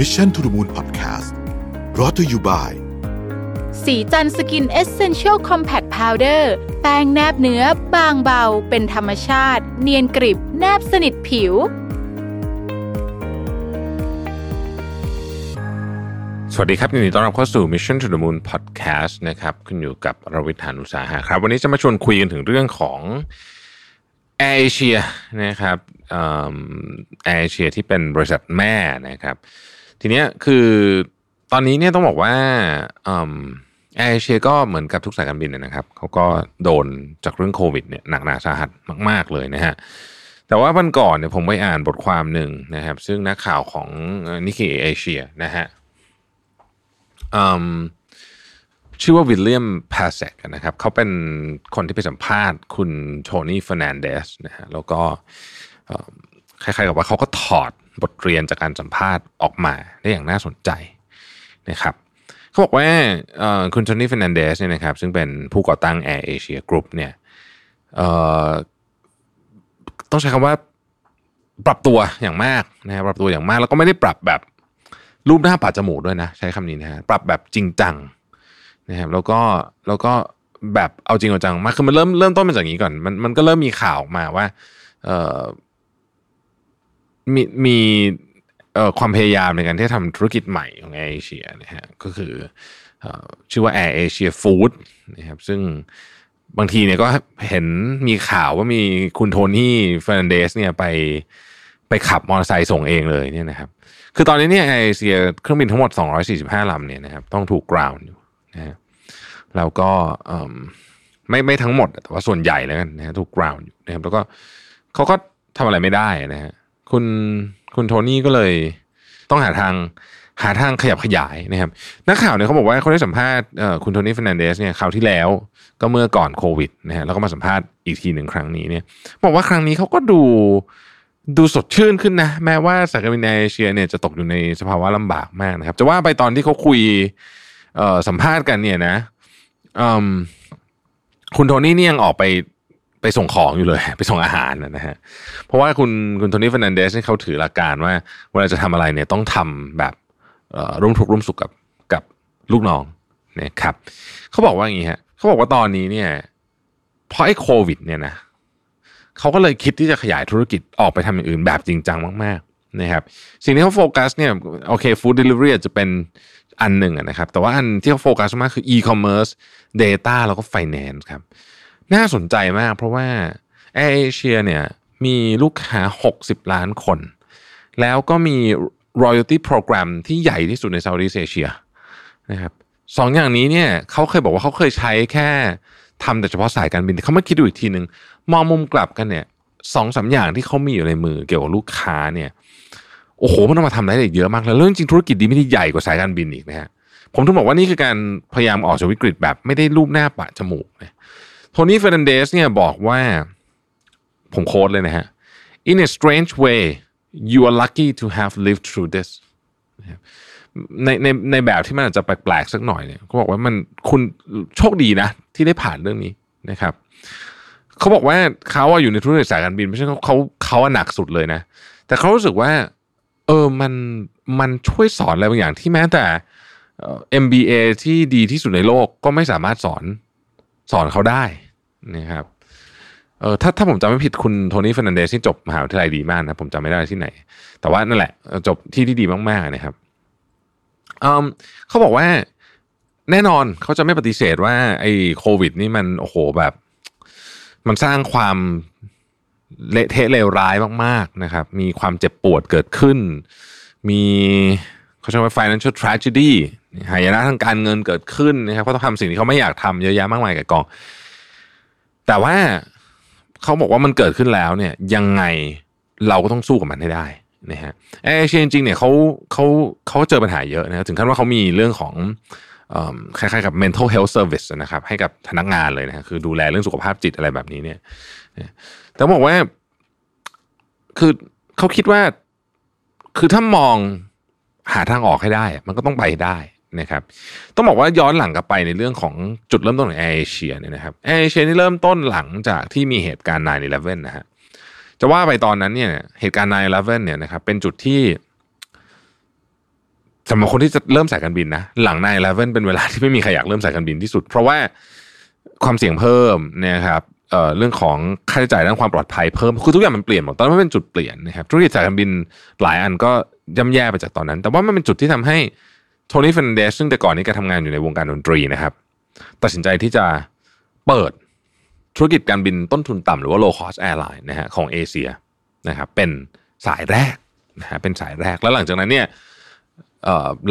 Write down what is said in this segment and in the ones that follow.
Mission to the Moon Podcast รอ t ธออยู่บ่ายสีจันสกินเอเซนเชียลคอมแพคพาวเดอร์แป้งแนบเนื้อบางเบา เป็นธรรมชาติ เนียนกริบ แนบสนิทผิว สวัสดีครับยินดีต้อนรับเข้าสู่ Mission to the Moon Podcast นะครับคุณอยู่กับรวิศ หาญอุตสาหะครับ วันนี้จะมาชวนคุยกันถึงเรื่องของ Air Asia นะครับเอ่อ Air Asia ที่เป็นบริษัทแม่นะครับ ทีเนี้ยคือตอนนี้เนี่ยต้องบอกว่าเอ่อ Air Asia ก็เหมือนกับทุกสายการบินนะครับเขาก็โดนจากเรื่องโควิดเนี่ยหนักหนาสาหัสมาก ๆ เลยนะฮะแต่ว่าวันก่อนเนี่ยผมไปอ่านบทความหนึ่งนะครับ ซึ่งนักข่าวของนิกเคเอเชียนะฮะชื่อว่าวิลเลียมพาเซกนะครับเขาเป็นคนที่ไปสัมภาษณ์คุณโทนี่เฟอร์นันเดสนะฮะแล้วก็คล้ายๆกับว่าเขาก็ถอดบทเรียนจากการสัมภาษณ์ออกมาได้อย่างน่าสนใจนะครับเขาบอกว่าคุณโทนี่เฟอร์นันเดสเนี่ยนะครับซึ่งเป็นผู้ก่อตั้ง Air Asia Group เนี่ยต้องใช้คำว่าปรับตัวอย่างมากนะครับปรับตัวอย่างมาก แล้วก็ไม่ได้ปรับแบบลูบหน้าปะจมูกด้วยนะ ใช้คำนี้นะฮะปรับแบบจริงจังนะครับแล้วก็แล้วก็แบบเอาจริงเอาจังมากคือมันเริ่มเริ่มต้นมาจากนี้ก่อน มันมันก็เริ่มมีข่าวออกมาว่ามีมีเอ่อความพยายามในการที่จะทำธุรกิจใหม่ของแอร์เอเชียนะฮะก็คือเอ่อชื่อว่า Air Asia Food นะครับซึ่งบางทีเนี่ยก็เห็นมีข่าวว่ามีคุณโทนี่เฟอร์นันเดสเนี่ยไปไปขับมอเตอร์ไซค์ส่งเองเลยเนี่ยนะครับ คือตอนนี้เนี่ยไอเซียเครื่องบินทั้งหมด 245 ลำเนี่ยนะครับต้องถูกกราวน์อยู่นะฮะแล้วก็เอิ่มไม่ไม่ทั้งหมดแต่ว่าส่วนใหญ่แล้วกันนะฮะถูกกราวน์อยู่นะครับแล้วก็เขาก็ทำอะไรไม่ได้นะฮะ คุณคุณโทนี่ก็เลยต้องหาทางหาทางขยับขยายนะครับนักข่าวเนี่ยเขาบอกว่าเขาได้สัมภาษณ์คุณโทนี่ฟนันเดสเนี่ยคราวที่แล้วก็เมื่อก่อนโควิดนะฮะแล้วก็มาสัมภาษณ์อีกทีหนึ่งครั้งนี้เนี่ยบอกว่าครั้งนี้เขาก็ดูดูสดชื่นขึ้นนะ แม้ว่าสาการบินด์เอเชียเนี่ยจะตกอยู่ในสภาวะลำบากมากนะครับ จะว่าไปตอนที่เขาคุยสัมภาษณ์กันเนี่ยนะคุณโทนี่นี่ยังออกไป ไปส่งของอยู่เลย ไปส่งอาหารนะฮะเพราะว่าคุณคุณโทนี่ฟรนันเดสเขาถือหลักการว่าเวลาจะทำอะไรเนี่ยต้องทำแบบร่วมทุกข์ร่วมสุขกับกับลูกน้องนะครับเขาบอกว่าอย่างนี้ฮะเขาบอกว่าตอนนี้เนี่ยเพราะไอ้โควิด เนี่ยนะเขาก็เลยคิดที่จะขยายธุรกิจออกไปทำอย่างอื่นแบบจริงจังมากๆนะครับสิ่งที่เขาโฟกัสเนี่ยโอเค food delivery จะเป็นอันหนึ่งนะครับแต่ว่าอันที่เขาโฟกัสมากคือ e-commerce data แล้วก็ finance ครับ น่าสนใจมากเพราะว่า Air Asia เนี่ยมีลูกค้า 60 ล้านคน แล้วก็มี loyalty program ที่ใหญ่ที่สุดใน Southeast Asia นะครับสองอย่างนี้เนี่ยเขาเคยบอกว่าเขาเคยใช้แค่ทำแต่เฉพาะสายการบินเขามาคิดดูอีกทีหนึ่งมองมุมกลับกันเนี่ยสองสามอย่างที่เขามีอยู่ในมือเกี่ยวกับลูกค้าเนี่ยโอ้โหมันต้องมาทำได้อีกเยอะมากแล้วเรื่องจริงธุรกิจดีไม่ได้ใหญ่กว่าสายการบินอีกนะฮะผมถึงบอกว่านี่คือการพยายามออกจากวิกฤตแบบไม่ได้รูปหน้าปะจมูกนะ โทนี่เฟรนันเดสเนี่ยบอกว่า ผมโค้ดเลยนะฮะ in a strange way you are lucky to have lived through this ในในในแบบที่มันอาจจะแปลกๆสักหน่อยเนี่ยเขาบอกว่ามันคุณโชคดีนะ ที่ได้ผ่านเรื่องนี้นะครับเขาบอกว่าเขาอยู่ในธุรกิจสายการบินไม่ใช่เขาเขาเขาอะหนักสุดเลยนะ แต่เขารู้สึกว่า เออมันมันช่วยสอนอะไรบางอย่างที่แม้แต่เอ่อ MBA ที่ดีที่สุดในโลกก็ไม่สามารถสอนสอนเขาได้ นะครับเออถ้าถ้าผมจำไม่ผิดคุณโทนี่เฟรนันเดสที่จบมหาวิทยาลัยดีมากนะ ผมจำไม่ได้ที่ไหน แต่ว่านั่นแหละ จบที่ที่ดีมากๆนะครับอืมเขาบอกว่าแน่นอนเขาจะไม่ปฏิเสธว่าไอ้โควิด นี่มันโอ้โหแบบ มันสร้างความเละเทะเลวร้ายมาก ๆนะครับ มีความเจ็บปวดเกิดขึ้น มีเขาใช้ว่า financial tragedy หายนะทางการเงินเกิดขึ้นนะครับเขาต้องทำสิ่งที่เขาไม่อยากทำเยอะแยะมากมายกับกอง แต่ว่าเขาบอกว่ามันเกิดขึ้นแล้วเนี่ยยังไงเราก็ต้องสู้กับมันให้ได้นะฮะเอเชียจริงเนี่ยเขาเขาเขาเจอปัญหาเยอะนะถึงขั้นว่าเขามีเรื่องของคล้ายๆกับ mental health service นะครับ ให้กับพนักงานเลยนะคือดูแลเรื่องสุขภาพจิตอะไรแบบนี้เนี่ยแต่บอกว่า คือเขาคิดว่า คือถ้ามองหาทางออกให้ได้ มันก็ต้องไปได้ นะครับต้องบอกว่าย้อนหลังกลับไปในเรื่องของจุดเริ่มต้นของแอร์เอเชียเนี่ยนะครับแอร์เอเชียนี่เริ่มต้นหลังจากที่มีเหตุการณ์9-11นะฮะจะว่าไปตอนนั้นเนี่ยเหตุการณ์9-11เนี่ยนะครับเป็นจุดที่สำหรับคนที่จะเริ่มสายการบินนะหลัง nine eleven เป็นเวลาที่ไม่มีใครอยากเริ่มสายการบินที่สุด เพราะว่าความเสี่ยงเพิ่มนะครับเอ่อเรื่องของค่าใช้จ่ายด้านความปลอดภัยเพิ่มคือทุกอย่างมันเปลี่ยนหมดตอนนั้นมันเป็นจุดเปลี่ยนนะครับธุรกิจสายการบินหลายอันก็ย่ำแย่ไปจากตอนนั้น แต่ว่ามันเป็นจุดที่ทำให้ โทนี่เฟอร์นันเดสซึ่งแต่ก่อนนี้แกทำงานอยู่ในวงการดนตรีนะครับ ตัดสินใจที่จะเปิดธุรกิจการบินต้นทุนต่ำหรือว่า low cost airline นะฮะของเอเชียนะครับเป็นสายแรกนะฮะเป็นสายแรกแล้วหลังจากนั้นเนี่ย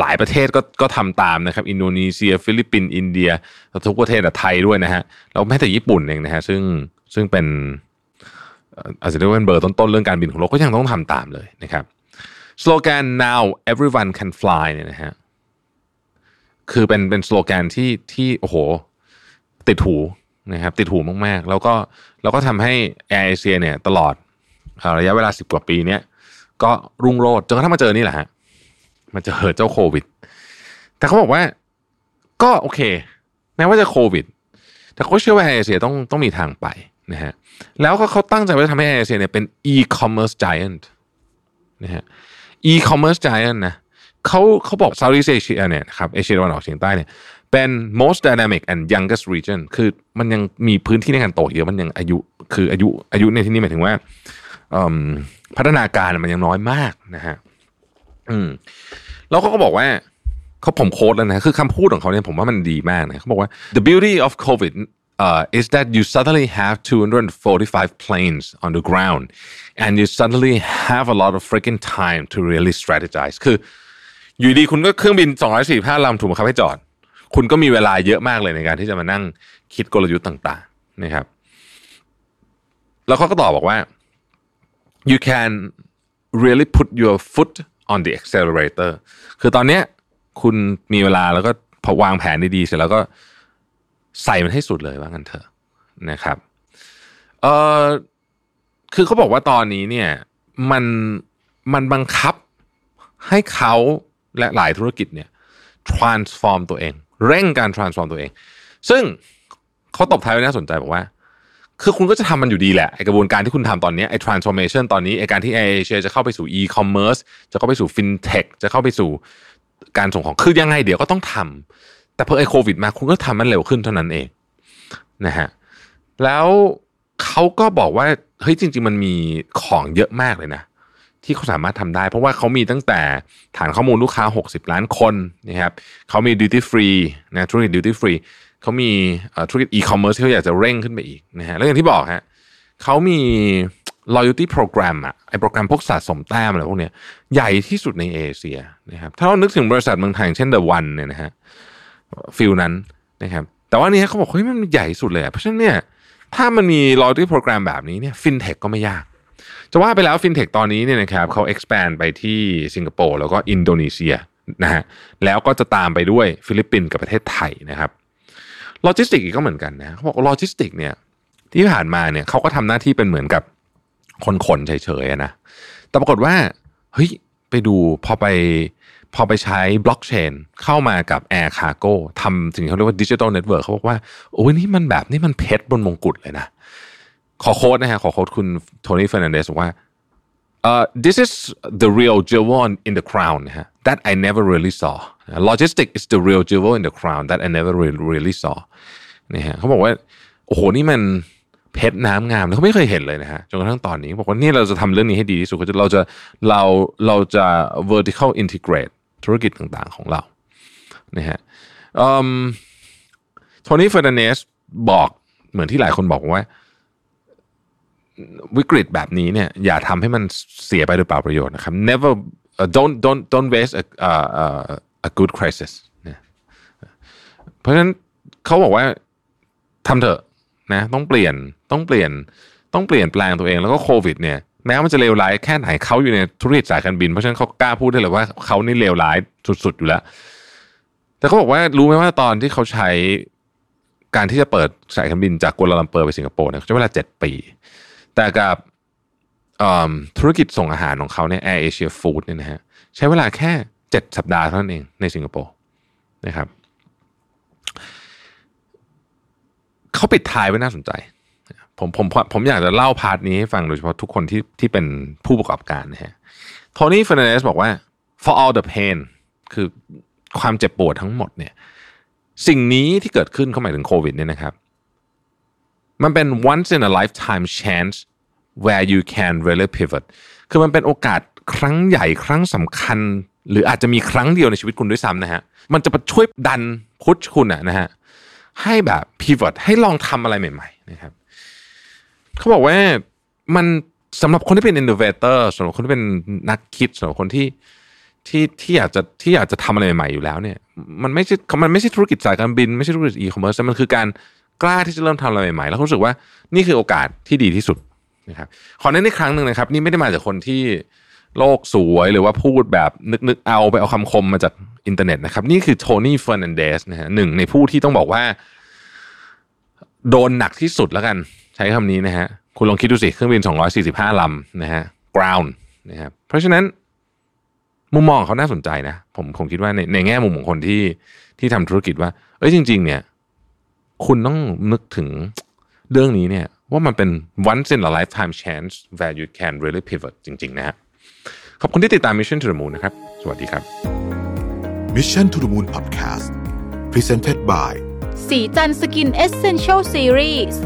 หลายประเทศก็ก็ทำตามนะครับ อินโดนีเซีย ฟิลิปปินส์อินเดียแล้วทุกประเทศอะไทยด้วยนะฮะแล้วแม้แต่ญี่ปุ่นเองนะฮะซึ่งซึ่งเป็นเอ่ออาจจะเรียกว่าเป็นเบอร์ต้นๆเรื่องการบินของโลกก็ยังต้องทำตามเลยนะครับสโลแกน now everyone can fly เนี่ยนะฮะ คือเป็นเป็นสโลแกนที่ที่โอ้โห ติดหูนะครับติดหูมากๆ แล้วก็แล้วก็ทำให้แอร์เอเชียเนี่ยตลอดระยะเวลาสิบกว่าปีเนี้ยก็รุ่งโรจน์จนกระทั่งมาเจอนี่แหละฮะมาเจอเจ้าโควิด แต่เขาบอกว่าก็โอเค แม้ว่าจะโควิด แต่เขาเชื่อว่าแอร์เอเชียต้องต้องมีทางไปนะฮะแล้วก็เขาตั้งใจว่าจะทำให้แอร์เอเชียเนี่ยเป็น e-commerce giant นะฮะ e-commerce giant นะ เขาเขาบอก Southeast Asia เนี่ยครับเอเชียตะวันออกเฉียงใต้เนี่ยเป็น most dynamic and youngest region คือมันยังมีพื้นที่ในการโตเยอะมันยังอายุคืออายุอายุในที่นี้หมายถึงว่าพัฒนาการมันยังน้อยมากนะฮะอืมแล้วเขาก็บอกว่าเขาผมโค้ดแล้วนะคือคำพูดของเขาเนี่ยผมว่ามันดีมากนะเขาบอกว่า the beauty of COVID uh, is that you suddenly have 245 planes on the ground and you suddenly have a lot of freaking time to really strategize คือ อยู่ดีคุณก็เครื่องบิน245ลำถูกบังคับให้จอด คุณก็มีเวลาเยอะมากเลยในการที่จะมานั่งคิดกลยุทธ์ต่าง ๆ นะครับ แล้วเขาก็ตอบบอกว่า you can really put your foot on the accelerator คือตอนเนี้ยคุณมีเวลาแล้วก็พอวางแผนดีๆเสร็จแล้วก็ใส่มันให้สุดเลยว่างั้นเถอะนะครับเออคือเขาบอกว่าตอนนี้เนี่ยมันมันบังคับให้เขา และหลายธุรกิจเนี่ย transform ตัวเอง เร่งการ transform ตัวเอง ซึ่งเขาตบท้ายไว้น่าสนใจบอกว่า คือคุณก็จะทำมันอยู่ดีแหละไอกระบวนการที่คุณทำตอนนี้ไอ transformation ตอนนี้ไอการที่เอเชียจะเข้าไปสู่ e-commerce จะเข้าไปสู่ fintech จะเข้าไปสู่การส่งของคือยังไงเดี๋ยวก็ต้องทำแต่พอไอโควิดมาคุณก็ทำมันเร็วขึ้นเท่านั้นเองนะฮะแล้วเขาก็บอกว่าเฮ้ยจริง ๆ มันมีของเยอะมากเลยนะ ที่เขาสามารถทำได้ เพราะว่าเขามีตั้งแต่ฐานข้อมูลลูกค้า 60 ล้านคนนะครับเขามี duty free นะธุรกิจ duty free เขามีธุรกิจ e-commerce ที่เขาอยากจะเร่งขึ้นไปอีกนะฮะแล้วอย่างที่บอกฮะเขามี loyalty program อะไอ้โปรแกรมพวกสะสมแต้มอะไรพวกเนี้ยใหญ่ที่สุดในเอเชียนะครับถ้าเรานึกถึงบริษัทเมืองไทยอย่างเช่น The One เนี่ยนะฮะ feel นั้นนะครับแต่ว่านี้เขาบอกเฮ้ยมันใหญ่สุดเลยเพราะฉะนั้นเนี่ยถ้ามันมี loyalty program แบบนี้เนี่ย fintech ก็ไม่ยาก จะว่าไปแล้วฟินเทคตอนนี้เนี่ยนะครับเขา expand ไปที่สิงคโปร์แล้วก็อินโดนีเซียนะฮะแล้วก็จะตามไปด้วยฟิลิปปินส์กับประเทศไทยนะครับโลจิสติกก็เหมือนกันนะเขาบอกโลจิสติกเนี่ยที่ผ่านมาเนี่ยเขาก็ทำหน้าที่เป็นเหมือนกับคนขนเฉยๆนะแต่ปรากฏว่าเฮ้ยไปดูพอไปพอไปใช้บล็อกเชนเข้ามากับ air cargo ทำสิ่งเขาเรียกว่าดิจิ t a ลเน็ตเวิร์กเขาบอกว่า โอ้ยนี่มันแบบนี่มันเพชรบนมงกุฎเลยนะ ขอ quote นะฮะขอ quote คุณโทนี่เฟรนันเดสบอกว่า uh, this is the real jewel in the crown นะฮะ that I never really saw logistic is the real jewel in the crown that I never really, really saw นะฮะเขาบอกว่าโอ้โหนี่มันเพชรน้ำงามเขาไม่เคยเห็นเลยนะฮะจนกระทั่งตอนนี้บอกว่านี่เราจะทำเรื่องนี้ให้ดีที่สุดก็จะเราจะเราเราจะ vertical integrate ธุรกิจต่างๆของเรานะฮะโทนี่เฟอรนันเดสบอกเหมือนที่หลายคนบอกว่า วิกฤตแบบนี้เนี่ยอย่าทำให้มันเสียไปโดยเปล่าประโยชน์นะครับ never uh, don't don't don't waste a uh, uh, a good crisis เนี่ยเพราะฉะนั้นเขาบอกว่าทำเถอะนะต้องเปลี่ยนต้องเปลี่ยนต้องเปลี่ยนแปลงตัวเองแล้วก็โควิดเนี่ยแม้มันจะเลวร้ายแค่ไหนเขาอยู่ในธุรกิจสายการบิน เพราะฉะนั้นเขากล้าพูดได้เลยว่าเขานี่เลวร้ายสุดๆอยู่แล้ว แต่เขาบอกว่ารู้ไหมว่าตอนที่เขาใช้การที่จะเปิดสายการบินจากกัวลาลัมเปอร์ไปสิงคโปร์เนี่ยใช้เวลาเจ็ดปี แต่กับธุรกิจส่งอาหารของเขาเนี่ย Air Asia Food เนี่ยนะฮะใช้เวลาแค่เจ็ดสัปดาห์เท่านั้นเองในสิงคโปร์นะครับเขาปิดท้ายไว้น่าสนใจ ผมผมผมอยากจะเล่า part นี้ให้ฟังโดยเฉพาะทุกคนที่ที่เป็นผู้ประกอบการนะฮะโทนี่เฟรนเดสบอกว่า for all the pain คือความเจ็บปวดทั้งหมดเนี่ยสิ่งนี้ที่เกิดขึ้นเข้าหมายถึงโควิดเนี่ยนะครับ มันเป็น once in a lifetime chance where you can really pivot คือมันเป็นโอกาสครั้งใหญ่ครั้งสำคัญ หรืออาจจะมีครั้งเดียวในชีวิตคุณด้วยซ้ำนะฮะ มันจะช่วยดันพุชคุณอะนะฮะให้แบบ pivot ให้ลองทำอะไรใหม่ๆนะครับเขาบอกว่ามันสำหรับคนที่เป็น innovator สำหรับคนที่เป็นนักคิดสำหรับคนที่ที่ที่อยากจะที่อยากจะทำอะไรใหม่ๆอยู่แล้วเนี่ย มันไม่ใช่มันไม่ใช่ธุรกิจสายการบิน ไม่ใช่ธุรกิจ e-commerce แต่มันคือการ กล้าที่จะเริ่มทำอะไรใหม่ๆ แล้วรู้สึกว่านี่คือโอกาสที่ดีที่สุดนะครับขอเน้นอีกครั้งหนึ่งนะครับ นี่ไม่ได้มาจากคนที่โลกสวยหรือว่าพูดแบบนึกๆเอาไปเอาคำคมมาจากอินเทอร์เน็ตนะครับ นี่คือโทนี่เฟอร์นันเดสนะฮะหนึ่งในผู้ที่ต้องบอกว่า โดนหนักที่สุดแล้วกัน ใช้คำนี้นะฮะคุณลองคิดดูสิเครื่องบิน 245 ลำนะฮะ ground นะครับเพราะฉะนั้นมุมมองของเขาน่าสนใจนะ ผมผมคิดว่าในในแง่มุมของคนที่ที่ทำธุรกิจว่า เอ้ยจริง ๆ เนี่ย คุณต้องนึกถึงเรื่องนี้เนี่ยว่ามันเป็น once in a lifetime chance where you can really pivot จริง ๆ นะฮะขอบคุณที่ติดตาม Mission to the Moon นะครับ สวัสดีครับ Mission to the Moon Podcast Presented by สีจันสกินเอเซนเชลซีรีส์